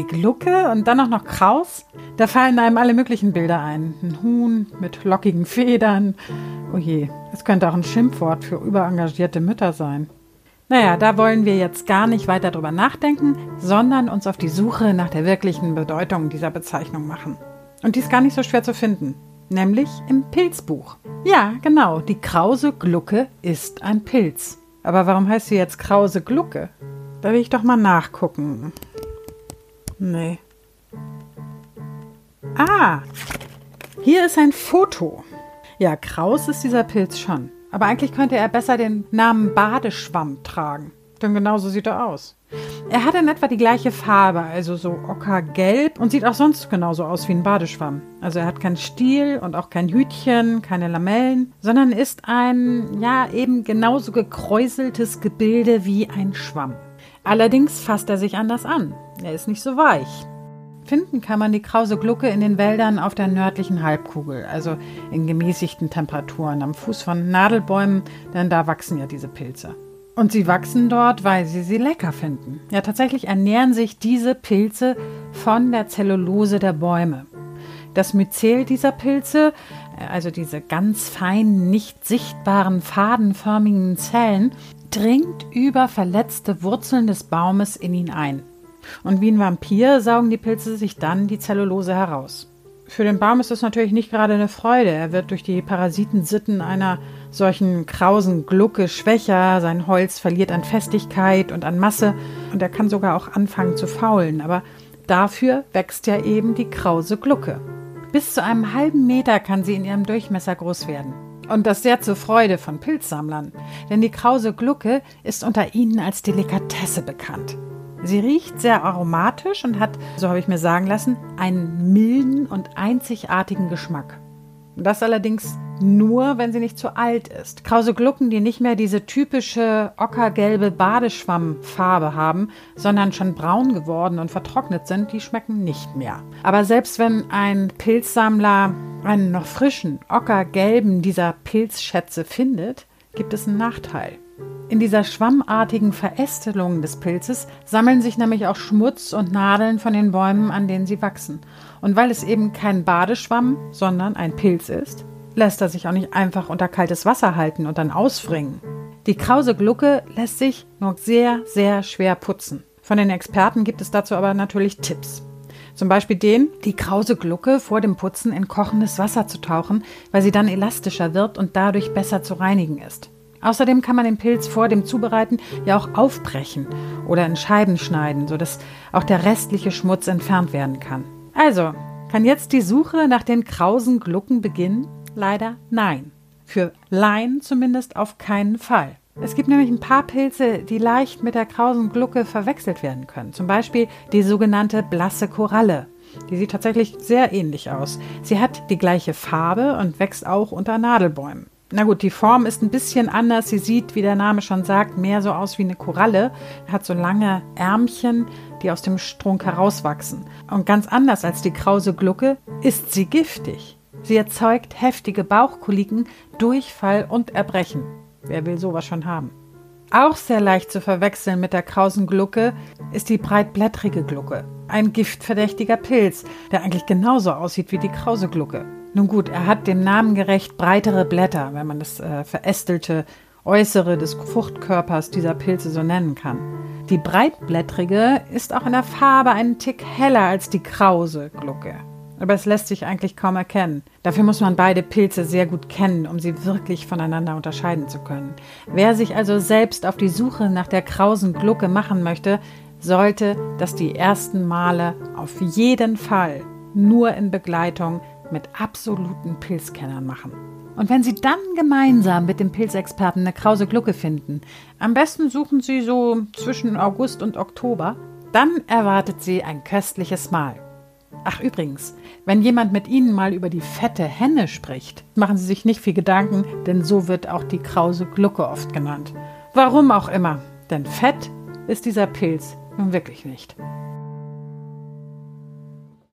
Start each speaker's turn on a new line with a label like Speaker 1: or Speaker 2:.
Speaker 1: Eine Glucke und dann auch noch Kraus? Da fallen einem alle möglichen Bilder ein. Ein Huhn mit lockigen Federn. Oh je, es könnte auch ein Schimpfwort für überengagierte Mütter sein. Naja, da wollen wir jetzt gar nicht weiter drüber nachdenken, sondern uns auf die Suche nach der wirklichen Bedeutung dieser Bezeichnung machen. Und die ist gar nicht so schwer zu finden, nämlich im Pilzbuch. Ja, genau, die Krause Glucke ist ein Pilz. Aber warum heißt sie jetzt Krause Glucke? Da will ich doch mal nachgucken. Nee. Ah, hier ist ein Foto. Ja, Kraus ist dieser Pilz schon. Aber eigentlich könnte er besser den Namen Badeschwamm tragen. Denn genauso sieht er aus. Er hat in etwa die gleiche Farbe, also so ockergelb und sieht auch sonst genauso aus wie ein Badeschwamm. Also er hat keinen Stiel und auch kein Hütchen, keine Lamellen, sondern ist ein, ja, eben genauso gekräuseltes Gebilde wie ein Schwamm. Allerdings fasst er sich anders an. Er ist nicht so weich. Finden kann man die krause Glucke in den Wäldern auf der nördlichen Halbkugel, also in gemäßigten Temperaturen am Fuß von Nadelbäumen, denn da wachsen ja diese Pilze. Und sie wachsen dort, weil sie sie lecker finden. Ja, tatsächlich ernähren sich diese Pilze von der Zellulose der Bäume. Das Myzel dieser Pilze, also diese ganz feinen, nicht sichtbaren, fadenförmigen Zellen, dringt über verletzte Wurzeln des Baumes in ihn ein. Und wie ein Vampir saugen die Pilze sich dann die Zellulose heraus. Für den Baum ist das natürlich nicht gerade eine Freude. Er wird durch die Parasitensitten einer solchen krausen Glucke schwächer, sein Holz verliert an Festigkeit und an Masse und er kann sogar auch anfangen zu faulen. Aber dafür wächst ja eben die krause Glucke. Bis zu einem halben Meter kann sie in ihrem Durchmesser groß werden. Und das sehr zur Freude von Pilzsammlern, denn die krause Glucke ist unter ihnen als Delikatesse bekannt. Sie riecht sehr aromatisch und hat, so habe ich mir sagen lassen, einen milden und einzigartigen Geschmack. Das allerdings nur, wenn sie nicht zu alt ist. Krause Glucken, die nicht mehr diese typische ockergelbe Badeschwammfarbe haben, sondern schon braun geworden und vertrocknet sind, die schmecken nicht mehr. Aber selbst wenn ein Pilzsammler einen noch frischen, ockergelben dieser Pilzschätze findet, gibt es einen Nachteil. In dieser schwammartigen Verästelung des Pilzes sammeln sich nämlich auch Schmutz und Nadeln von den Bäumen, an denen sie wachsen. Und weil es eben kein Badeschwamm, sondern ein Pilz ist, lässt er sich auch nicht einfach unter kaltes Wasser halten und dann ausfringen. Die krause Glucke lässt sich nur sehr, sehr schwer putzen. Von den Experten gibt es dazu aber natürlich Tipps. Zum Beispiel den, die krause Glucke vor dem Putzen in kochendes Wasser zu tauchen, weil sie dann elastischer wird und dadurch besser zu reinigen ist. Außerdem kann man den Pilz vor dem Zubereiten ja auch aufbrechen oder in Scheiben schneiden, sodass auch der restliche Schmutz entfernt werden kann. Also, kann jetzt die Suche nach den krausen Glucken beginnen? Leider nein. Für Laien zumindest auf keinen Fall. Es gibt nämlich ein paar Pilze, die leicht mit der krausen Glucke verwechselt werden können. Zum Beispiel die sogenannte blasse Koralle. Die sieht tatsächlich sehr ähnlich aus. Sie hat die gleiche Farbe und wächst auch unter Nadelbäumen. Na gut, die Form ist ein bisschen anders. Sie sieht, wie der Name schon sagt, mehr so aus wie eine Koralle. Hat so lange Ärmchen, die aus dem Strunk herauswachsen. Und ganz anders als die krause Glucke ist sie giftig. Sie erzeugt heftige Bauchkoliken, Durchfall und Erbrechen. Wer will sowas schon haben? Auch sehr leicht zu verwechseln mit der krausen Glucke ist die breitblättrige Glucke. Ein giftverdächtiger Pilz, der eigentlich genauso aussieht wie die krause Glucke. Nun gut, er hat dem Namen gerecht breitere Blätter, wenn man das äh, verästelte Äußere des Fruchtkörpers dieser Pilze so nennen kann. Die breitblättrige ist auch in der Farbe einen Tick heller als die krause Glucke. Aber es lässt sich eigentlich kaum erkennen. Dafür muss man beide Pilze sehr gut kennen, um sie wirklich voneinander unterscheiden zu können. Wer sich also selbst auf die Suche nach der krausen Glucke machen möchte, sollte das die ersten Male auf jeden Fall nur in Begleitung mit absoluten Pilzkennern machen. Und wenn Sie dann gemeinsam mit dem Pilzexperten eine krause Glucke finden, am besten suchen Sie so zwischen August und Oktober, dann erwartet Sie ein köstliches Mahl. Ach übrigens, wenn jemand mit Ihnen mal über die fette Henne spricht, machen Sie sich nicht viel Gedanken, denn so wird auch die krause Glucke oft genannt. Warum auch immer, denn fett ist dieser Pilz nun wirklich nicht.